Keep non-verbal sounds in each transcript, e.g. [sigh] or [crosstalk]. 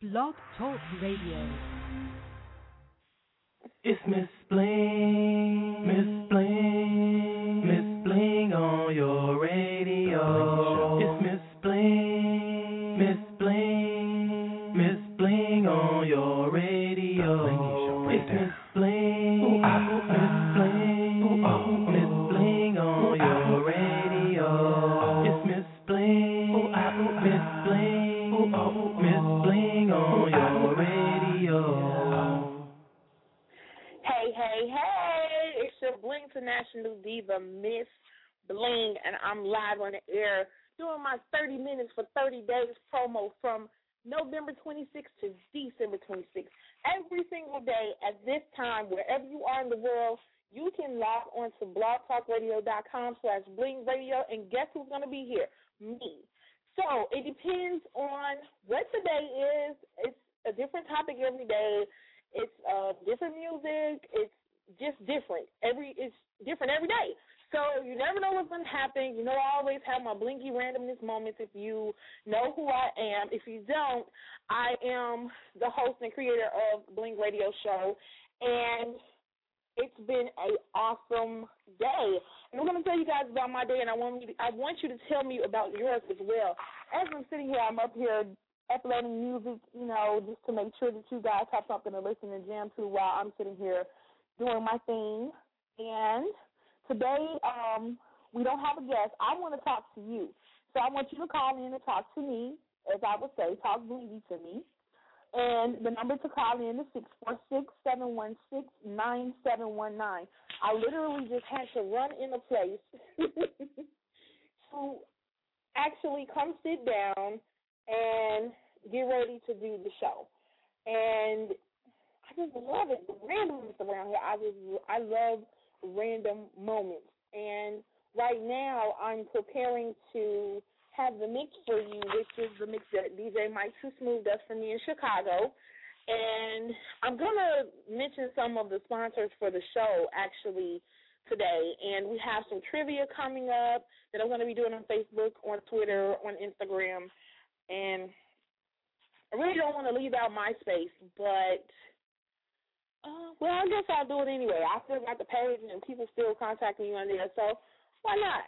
Blog Talk Radio. It's Miss Bling, Miss Bling, Miss Bling on your radio. Blingternational Diva, Miss Bling, and I'm live on the air doing my 30 minutes for 30 days promo from November 26th to December 26th. Every single day at this time, wherever you are in the world, you can log on to blogtalkradio.com slash bling radio, and guess who's going to be here? Me. So it depends on what the day is. It's a different topic every day. It's uh, different music. It's just different. Every it's different every day. So you never know what's gonna happen. You know, I always have my blingy randomness moments. If you know who I am, if you don't, I am the host and creator of Bling Radio Show, and it's been a awesome day. And I'm gonna tell you guys about my day, and I want you to, I want you to tell me about yours as well. As I'm sitting here, I'm up here uploading music, you know, just to make sure that you guys have something to listen and jam to while I'm sitting here doing my thing. And today, um, we don't have a guest. I want to talk to you. So I want you to call in and talk to me, as I would say, talk blingy to me. And the number to call in is six four six seven one six nine seven one nine. I literally just had to run in a place [laughs] to actually come sit down and get ready to do the show. And I just love it. The randomness around here. I just I love random moments. And right now I'm preparing to have the mix for you, which is the mix that DJ Mike Too Smooth does for me in Chicago. And I'm gonna mention some of the sponsors for the show actually today. And we have some trivia coming up that I'm gonna be doing on Facebook, on Twitter, on Instagram. And I really don't want to leave out MySpace, but uh, well, I guess I'll do it anyway. I still got the page, and people still contact me on there, so why not?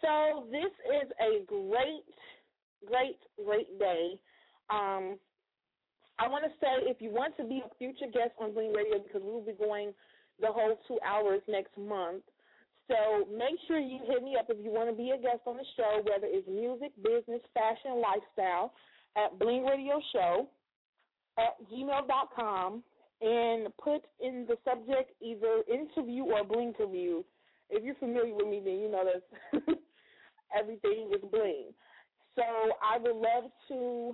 So this is a great, great, great day. Um, I want to say if you want to be a future guest on Bling Radio, because we will be going the whole two hours next month. So make sure you hit me up if you want to be a guest on the show, whether it's music, business, fashion, lifestyle, at Bling Radio Show at gmail.com and put in the subject either interview or bling interview. If you're familiar with me, then you know that [laughs] everything is bling. So I would love to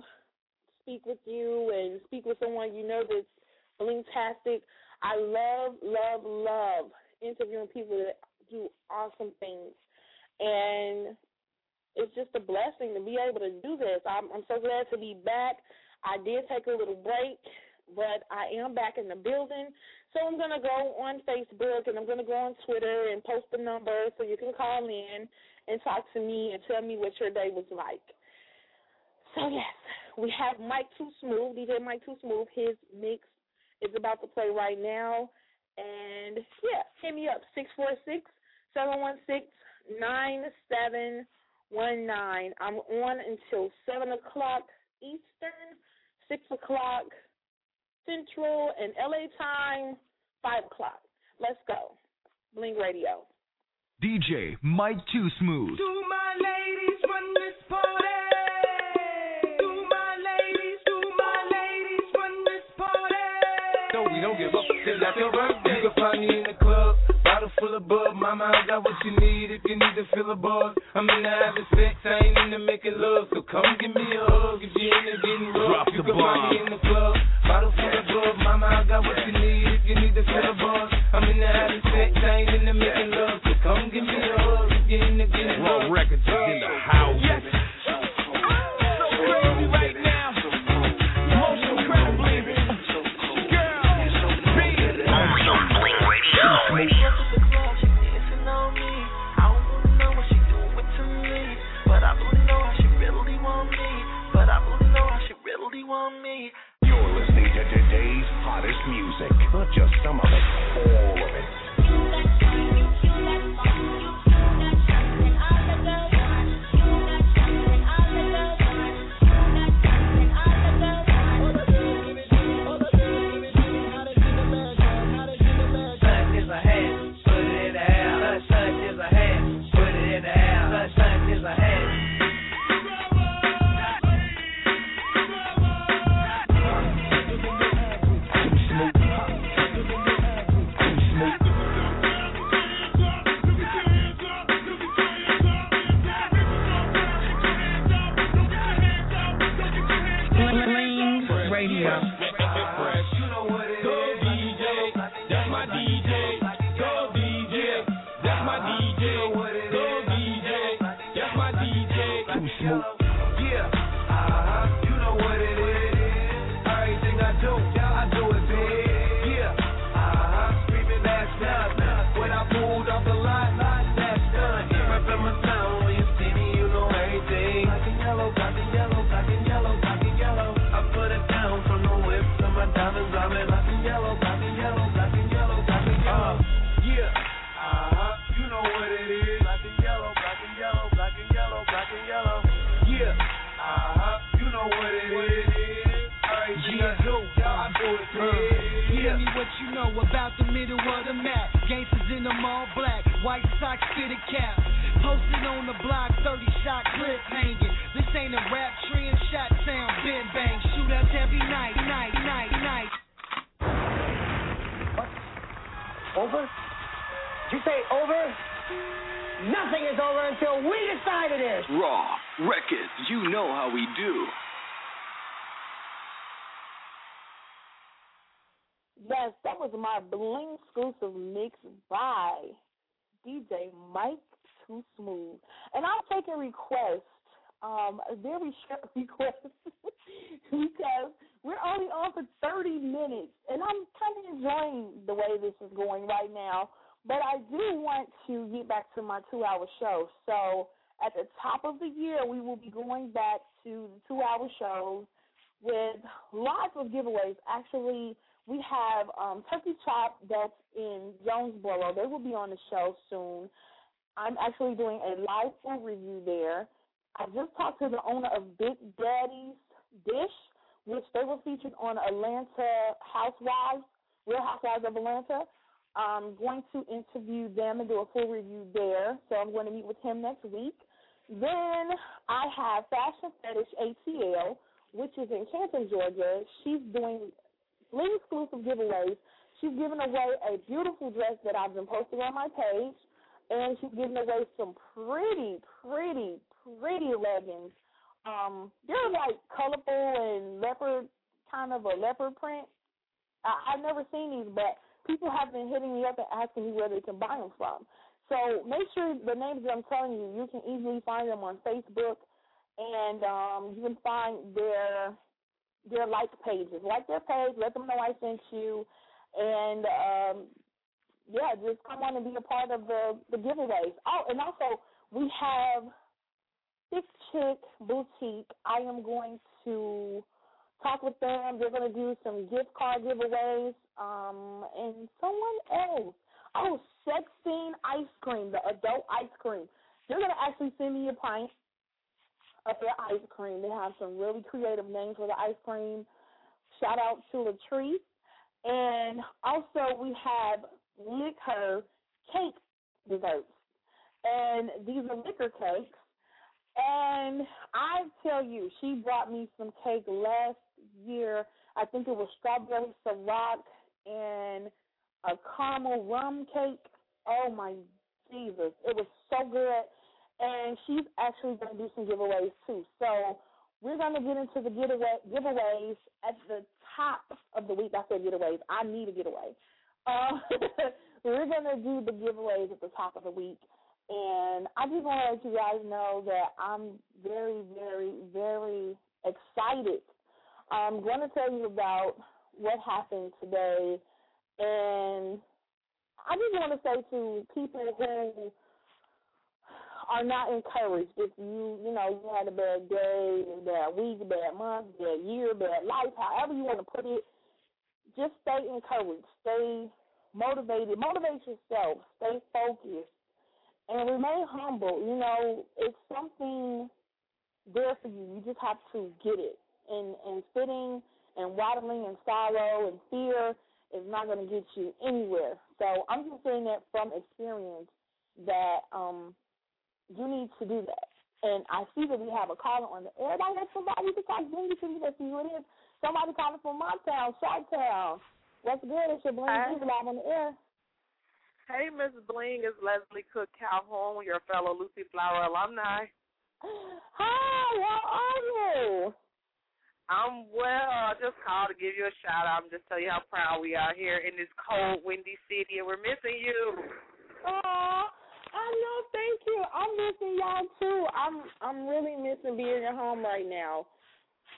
speak with you and speak with someone you know that's blingtastic. I love, love, love interviewing people that do awesome things. And it's just a blessing to be able to do this. I'm, I'm so glad to be back. I did take a little break but I am back in the building. So I'm going to go on Facebook and I'm going to go on Twitter and post the number so you can call in and talk to me and tell me what your day was like. So, yes, we have Mike Too Smooth, DJ Mike Too Smooth. His mix is about to play right now. And, yeah, hit me up, 646 716 9719. I'm on until 7 o'clock Eastern, 6 o'clock Central and LA time, 5 o'clock. Let's go. Bling Radio. DJ Mike Too Smooth. Do my ladies run this party? Do my ladies, do my ladies run this party? No, we don't give up till after your birthday. You can find me in the club, bottle full of bub. Mama, I got what you need if you need to feel a buzz. I'm in the having sex, I ain't into making love. So come give me a hug if you're into getting rough. Drop you the can find me in the club, bottle full of bub. Mama, I got what you need if you need to fill the buzz. I'm in the having sex, I ain't in the making love. So come give me a hug if you're in the getting Raw love. Records This ain't a rap trend, shot sound, big bang. Shootouts every night, night, night, night. Over? Did you say over? Nothing is over until we decide it is. Raw Records, you know how we do. Yes, that was my Bling exclusive mix by DJ Mike Too Smooth. And I'm taking requests, um, a very short [laughs] request, because we're only on for 30 minutes. And I'm kind of enjoying the way this is going right now. But I do want to get back to my two hour show. So at the top of the year, we will be going back to the two hour shows with lots of giveaways. Actually, we have um, Turkey Chop that's in Jonesboro. They will be on the show soon. I'm actually doing a live food review there. I just talked to the owner of Big Daddy's Dish, which they were featured on Atlanta Housewives, Real Housewives of Atlanta. I'm going to interview them and do a full review there. So I'm going to meet with him next week. Then I have Fashion Fetish ATL, which is in Canton, Georgia. She's doing Bling exclusive giveaways. She's giving away a beautiful dress that I've been posting on my page, and she's giving away some pretty, pretty, pretty leggings. Um, they're like colorful and leopard, kind of a leopard print. I, I've never seen these, but people have been hitting me up and asking me where they can buy them from. So make sure the names that I'm telling you, you can easily find them on Facebook, and um, you can find their their like pages. Like their page, let them know I sent you, and um, yeah, just come on and be a part of the the giveaways. Oh, and also we have Six Chick Boutique. I am going to talk with them. They're going to do some gift card giveaways. Um, and someone else. Oh, Sex Scene Ice Cream, the adult ice cream. They're going to actually send me a pint of their ice cream. They have some really creative names for the ice cream. Shout out to Latrice. And also we have liquor cake desserts. And these are liquor cakes. And I tell you, she brought me some cake last year. I think it was strawberry Ciroc and a caramel rum cake. Oh my Jesus. It was so good. And she's actually going to do some giveaways too. So we're gonna get into the getaway giveaways at the top of the week. I said giveaways. I need a getaway. Um, [laughs] we're gonna do the giveaways at the top of the week, and I just want to let you guys know that I'm very, very, very excited. I'm going to tell you about what happened today, and I just want to say to people who are not encouraged if you you know you had a bad day, bad week, a bad month, bad year, bad life, however you want to put it, just stay encouraged, stay motivated, motivate yourself, stay focused, and remain humble. You know, it's something there for you. You just have to get it. And and sitting and waddling and sorrow and fear is not going to get you anywhere. So I'm just saying that from experience that um you need to do that. And I see that we have a caller on the air. I have somebody to talk to me to see who it is. Somebody calling from my town, Chi-Town. What's good? It's your Hi. live on the air. Hey, Miss Bling, it's Leslie Cook Calhoun, your fellow Lucy Flower alumni. [gasps] Hi, how are you? I'm well. I just called to give you a shout out and just tell you how proud we are here in this cold, windy city, and we're missing you. Oh, I know. Thank you. I'm missing y'all too. I'm I'm really missing being at home right now.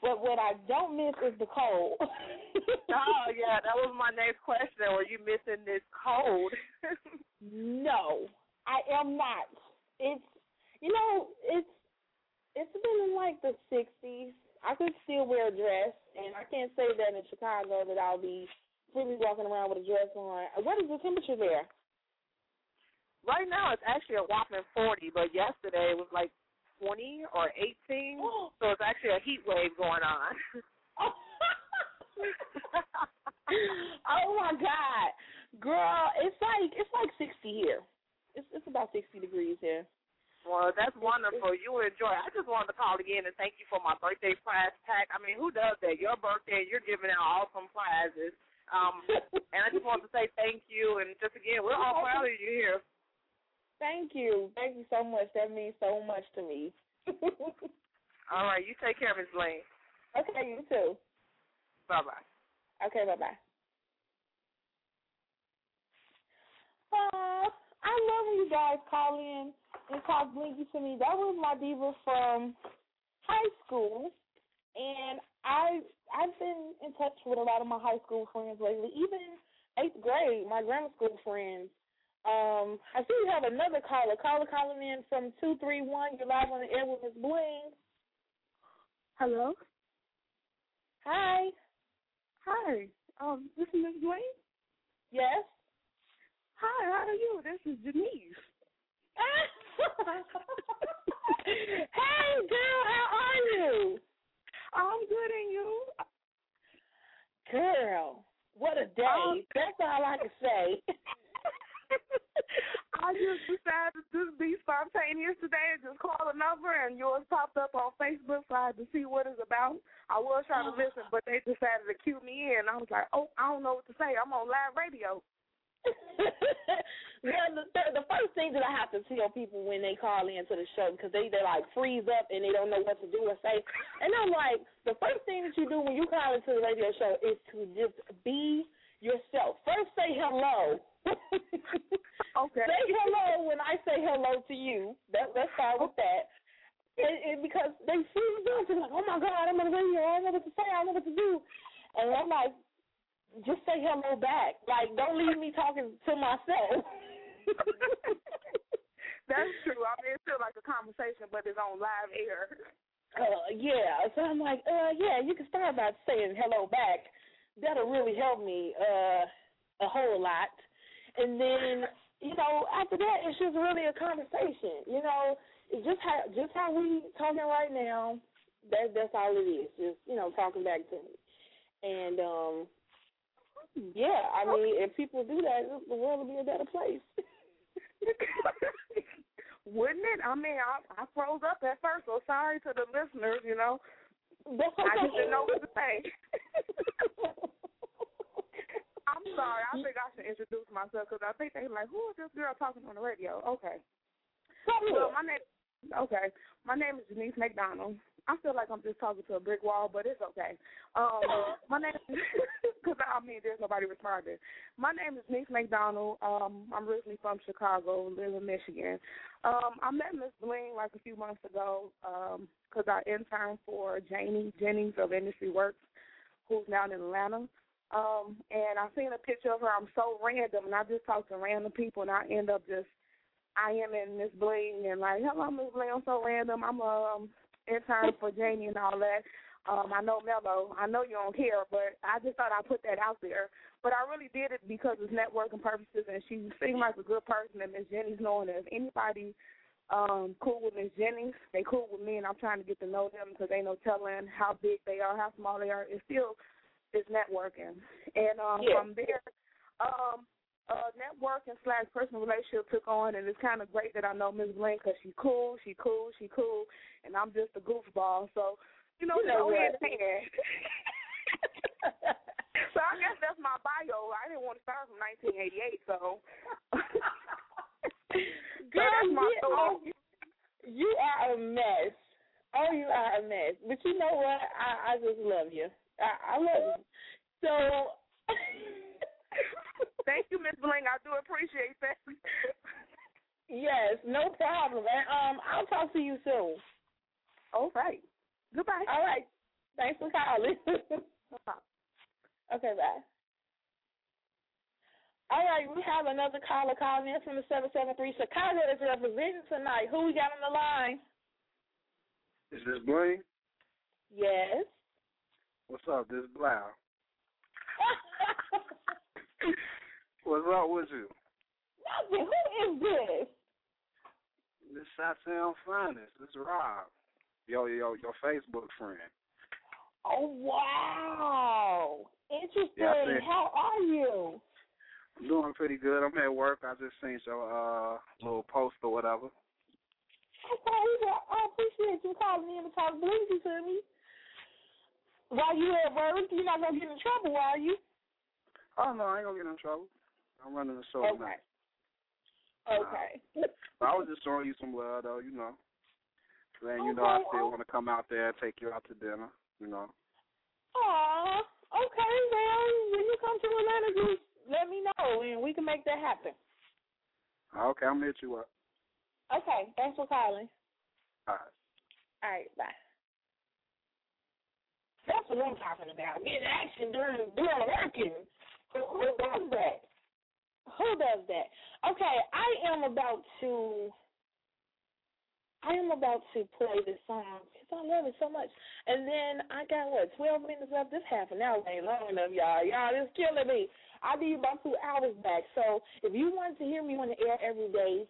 But what I don't miss is the cold. [laughs] oh yeah, that was my next question. Were you missing this cold? [laughs] no, I am not. It's you know it's it's been in like the sixties I could still wear a dress, and I can't say that in Chicago that I'll be freely walking around with a dress on. What is the temperature there? Right now, it's actually a whopping 40, but yesterday it was like 20 or 18, [gasps] so it's actually a heat wave going on. [laughs] oh my God, girl! It's like it's like 60 here. It's it's about 60 degrees here. Well, that's wonderful. You enjoy. I just wanted to call again and thank you for my birthday prize pack. I mean, who does that? Your birthday, you're giving out awesome prizes. Um, [laughs] and I just wanted to say thank you. And just again, we're all proud of you here. Thank you. Thank you so much. That means so much to me. [laughs] all right. You take care, Miss Blaine. Okay, you too. Bye bye. Okay, bye bye. Uh, I love when you guys call in and talk blingy to me. That was my diva from high school, and I I've been in touch with a lot of my high school friends lately. Even eighth grade, my grammar school friends. Um, I see you have another caller. Caller calling in from two three one. You're live on the air with Miss Bling. Hello. Hi. Hi. Um, this is Miss Bling. Yes. Hi. How are you? This is Denise. [laughs] hey, girl, how are you? I'm good, and you? Girl, what a day. Um, That's all I can say. Decided to be spontaneous today and just call a number, and yours popped up on Facebook, so I had to see what it's about. I was trying to listen, but they decided to cue me in. I was like, oh, I don't know what to say. I'm on live radio. [laughs] well, the, the first thing that I have to tell people when they call into the show because they they like freeze up and they don't know what to do or say, and I'm like, the first thing that you do when you call into the radio show is to just be yourself. First, say hello. [laughs] okay. Say hello when I say hello to you. That let's start with that. And, and because they freeze up, they're like, "Oh my God, I'm on the radio. I don't know what to say. I don't know what to do." And I'm like, just say hello back. Like, don't leave me talking to myself. [laughs] That's true. I mean, it's still like a conversation, but it's on live air. Uh, yeah. So I'm like, uh, yeah, you can start by saying hello back. That'll really help me uh, a whole lot. And then, you know, after that, it's just really a conversation. You know, it's just how just how we talking right now. That that's all it is. Just you know, talking back to me. And um yeah, I mean, if people do that, the world will be a better place. [laughs] Wouldn't it? I mean, I, I froze up at first, so sorry to the listeners. You know, That's okay. I just didn't know what to say. [laughs] I'm sorry. I think I should introduce myself because I think they're like, "Who is this girl talking on the radio?" Okay. Well, my name. Okay, my name is Janice McDonald. I feel like I'm just talking to a brick wall, but it's okay. Um, my name, [laughs] because I mean, there's nobody responding. My name is Nick McDonald. Um, I'm originally from Chicago, live in Michigan. Um, I met Miss Bling like a few months ago because um, I interned for Janie Jennings of Industry Works, who's now in Atlanta. Um, and I seen a picture of her. I'm so random, and I just talk to random people, and I end up just I am in Miss Bling and like, hello Miss Bling, I'm so random. I'm um, intern for Jamie and all that. Um, I know Mello. I know you don't care, but I just thought I'd put that out there. But I really did it because it's networking purposes, and she seemed like a good person. And Miss Jenny's knowing if anybody um cool with Miss Jennings, they cool with me, and I'm trying to get to know them because ain't no telling how big they are, how small they are. It's still it's networking, and um yeah. from there, um uh, networking slash personal relationship took on, and it's kind of great that I know Ms. Bling because she cool, she cool, she cool, and I'm just a goofball. So, you know, you know hand in hand. so I guess that's my bio. I didn't want to start from 1988, so. [laughs] Girl, so my you, are, you are a mess. Oh, you are a mess. But you know what? I, I just love you. I, I love you. So. Thank you, Miss Bling. I do appreciate that. yes, no problem. And um, I'll talk to you soon. All right. Goodbye. All right. Thanks for calling. [laughs] okay, bye. All right, we have another caller calling in from the 773. Chicago is representing tonight. Who we got on the line? Is this Bling? Yes. What's up? This is Blau. [laughs] What's up with you? Nothing. Who is this? This Shot Sound Finest. This is Rob. Yo, yo, your Facebook friend. Oh wow! Interesting. Yeah, How are you? I'm doing pretty good. I'm at work. I just seen your uh little post or whatever. Okay, well, I appreciate you calling in to talk bluesy to me. While you at work, you're not gonna get in trouble, are you? Oh no, I ain't gonna get in trouble. I'm running the show okay. tonight. Okay. Uh, I was just showing you some love, though. You know, letting you okay. know I still want to come out there and take you out to dinner. You know. Aw, okay. Well, when you come to Atlanta, just let me know and we can make that happen. Okay, I'm gonna hit you up. Okay, thanks for calling. All right. All right, bye. That's what I'm talking about. Getting action during during working. Who, who does that? Who does that? Okay, I am about to. I am about to play this song because I love it so much. And then I got what twelve minutes left. This half an hour ain't long enough, y'all. Y'all, it's killing me. I'll be about two hours back. So if you want to hear me on the air every day,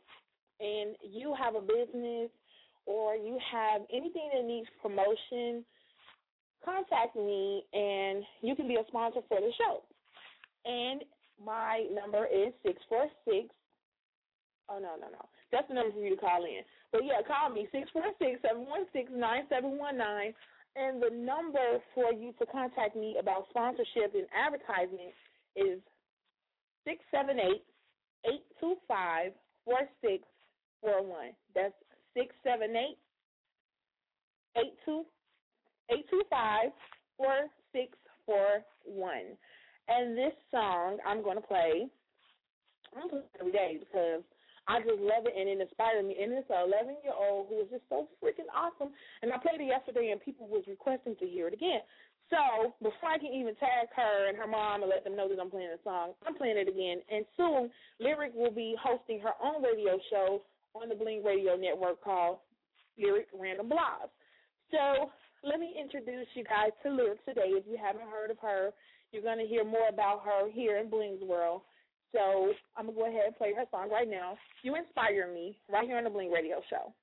and you have a business or you have anything that needs promotion, contact me and you can be a sponsor for the show. And my number is six four six. Oh no no no, that's the number for you to call in. But yeah, call me six four six seven one six nine seven one nine. And the number for you to contact me about sponsorship and advertisement is six seven eight eight two five four six four one. That's six seven eight eight two eight two five four six four one. And this song I'm going to play, I'm going to play every day because I just love it and it inspired me. And it's an 11 year old who is just so freaking awesome. And I played it yesterday and people was requesting to hear it again. So before I can even tag her and her mom and let them know that I'm playing the song, I'm playing it again. And soon, Lyric will be hosting her own radio show on the Bling Radio Network called Lyric Random Blogs. So let me introduce you guys to Lyric today. If you haven't heard of her, you're going to hear more about her here in Bling's World. So I'm going to go ahead and play her song right now. You inspire me right here on the Bling Radio Show.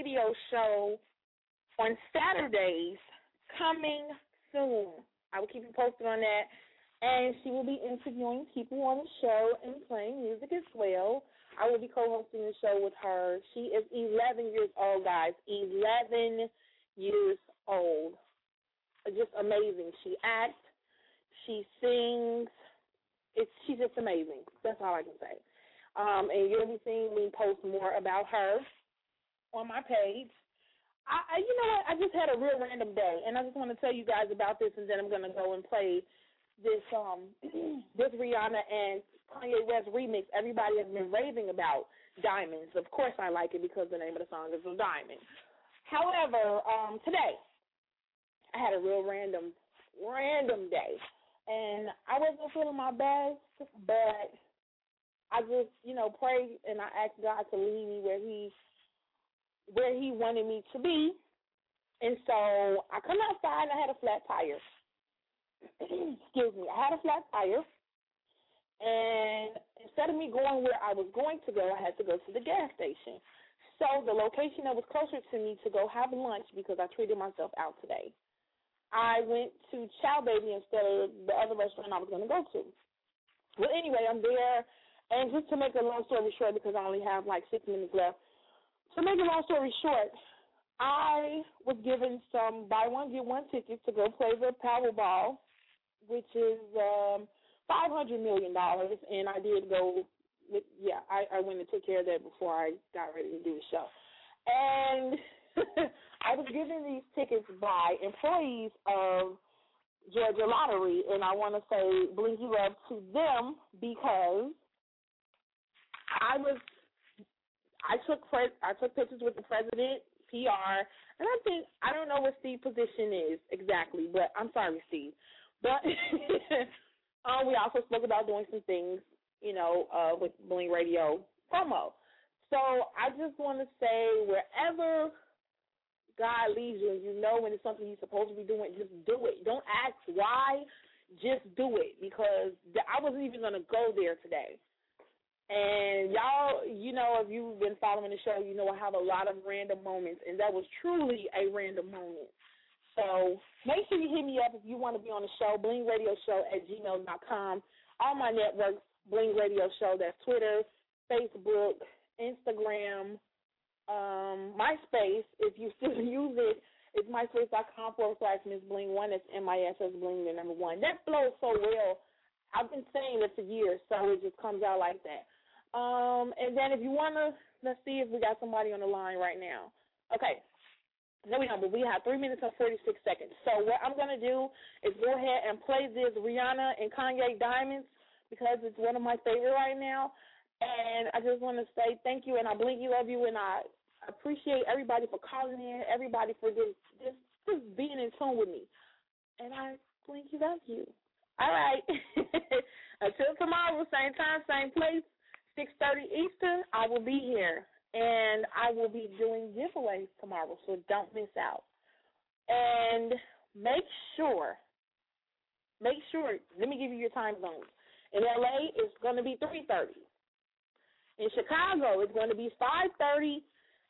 Radio show on Saturdays coming soon. I will keep you posted on that. And she will be interviewing people on the show and playing music as well. I will be co-hosting the show with her. She is 11 years old, guys. 11 years old. Just amazing. She acts. She sings. It's she's just amazing. That's all I can say. Um, and you'll be seeing me post more about her on my page. I, I, you know what? I just had a real random day, and I just want to tell you guys about this, and then I'm gonna go and play this um [clears throat] this Rihanna and Kanye West remix. Everybody has been raving about Diamonds. Of course, I like it because the name of the song is a diamond. However, um, today I had a real random random day, and I wasn't feeling my best, but I just you know prayed and I asked God to lead me where He where He wanted me to be. And so I come outside and I had a flat tire. [clears throat] excuse me, I had a flat tire. And instead of me going where I was going to go, I had to go to the gas station. So the location that was closer to me to go have lunch because I treated myself out today. I went to Chow Baby instead of the other restaurant I was going to go to. Well, anyway, I'm there, and just to make a long story short, because I only have like six minutes left. To make a long story short, I was given some buy one get one tickets to go play the Powerball which is um five hundred million dollars, and I did go. With, yeah, I, I went and took care of that before I got ready to do the show, and [laughs] I was given these tickets by employees of Georgia Lottery, and I want to say blingy love to them because I was I took I took pictures with the president, PR, and I think I don't know what Steve's position is exactly, but I'm sorry, Steve. But [laughs] um, we also spoke about doing some things, you know, uh, with Bling Radio promo. So I just want to say wherever God leads you and you know when it's something you're supposed to be doing, just do it. Don't ask why, just do it because I wasn't even going to go there today. And y'all, you know, if you've been following the show, you know I have a lot of random moments, and that was truly a random moment. So make sure you hit me up if you want to be on the show, Bling Radio Show at gmail.com. All my networks, Bling Radio Show, that's Twitter, Facebook, Instagram, um, MySpace, if you still [laughs] use it, it's myspace.com forward slash Miss Bling one. It's M I S S Bling the number one. That flows so well. I've been saying it for years, so it just comes out like that. Um, and then if you wanna let's see if we got somebody on the line right now. Okay. No, we don't, but we have three minutes and 46 seconds. So what I'm going to do is go ahead and play this Rihanna and Kanye Diamonds because it's one of my favorite right now. And I just want to say thank you, and I blink you, love you, and I appreciate everybody for calling in, everybody for just just, just being in tune with me. And I blink you, love you. All right. [laughs] Until tomorrow, same time, same place, 6.30 Eastern, I will be here and I will be doing giveaways tomorrow, so don't miss out. And make sure, make sure. Let me give you your time zones. In LA, it's going to be three thirty. In Chicago, it's going to be five thirty,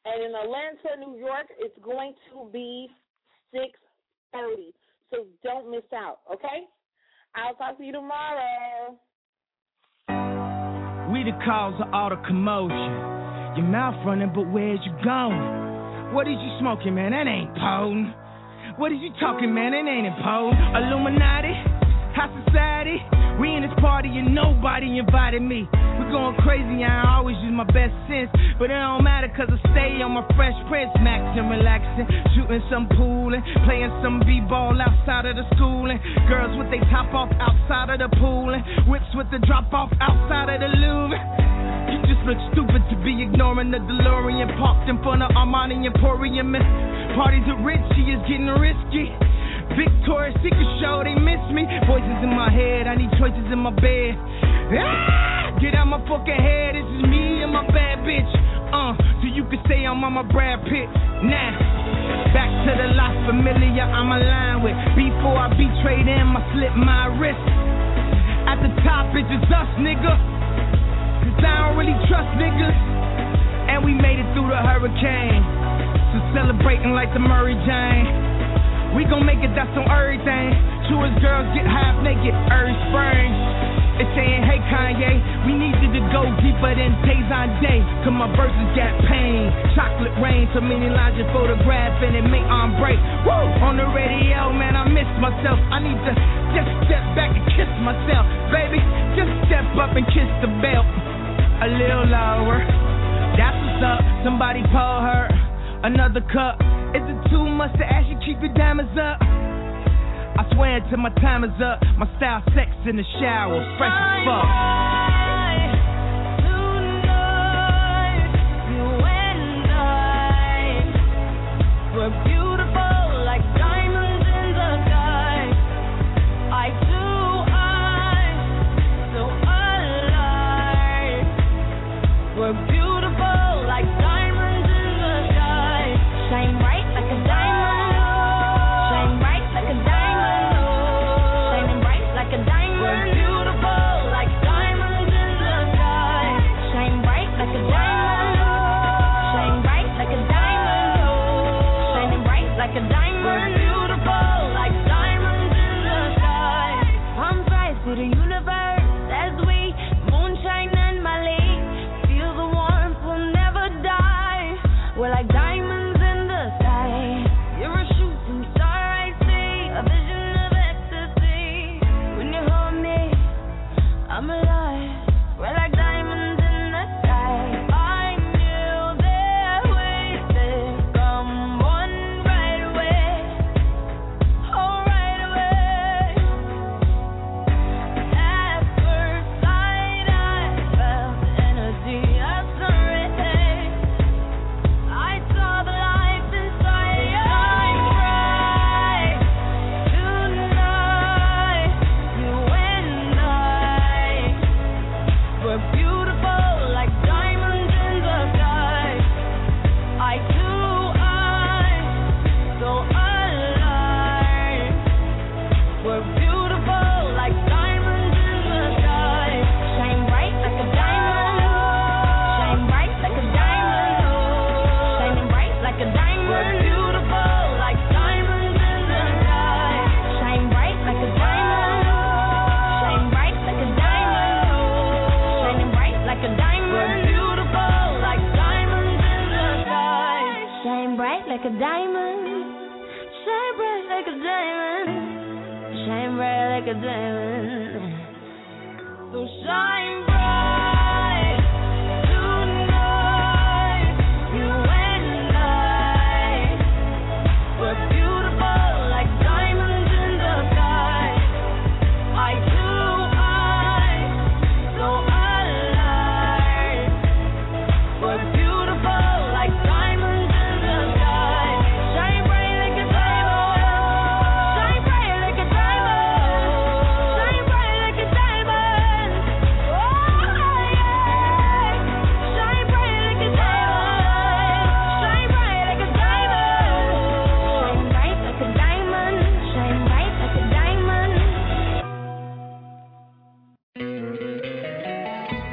and in Atlanta, New York, it's going to be six thirty. So don't miss out. Okay? I'll talk to you tomorrow. We the cause of all the commotion. Your mouth running, but where's you going? What is you smoking, man? That ain't potent. What is you talking, man? That ain't important. Illuminati, high society. We in this party and nobody invited me. We going crazy, I always use my best sense. But it don't matter cause I stay on my fresh prince. Maxing, relaxing, shooting some pool and playing some b-ball outside of the school. And girls with they top off outside of the pool. And whips with the drop off outside of the Louvre. You just look stupid to be ignoring the DeLorean parked in front of Armani Emporium. Parties are rich, is getting risky. Victoria's Secret show, they miss me. Voices in my head, I need choices in my bed. Ah, get out my fucking head, this is me and my bad bitch. Uh, so you can say I'm on my Brad Pitt. Now, back to the La Familia I'm aligned with. Before I betrayed them, I slipped my wrist. At the top, it's just us, nigga. Cause I don't really trust niggas. And we made it through the hurricane. So celebrating like the Mary Jane. We gon' make it, that's on everything. As girls get half naked every spring. It's saying, hey Kanye, we need you to go deeper than days on day. Cause my verses got pain. Chocolate rain, so many lines you photograph and it make arm break. Woo! On the radio, man, I miss myself. I need to just step back and kiss myself. Baby, just step up and kiss the belt. A little lower. That's what's up. Somebody pour her another cup. Is it too much to ask you keep your diamonds up? I swear until my time is up. My style sex in the shower, fresh as fuck. We're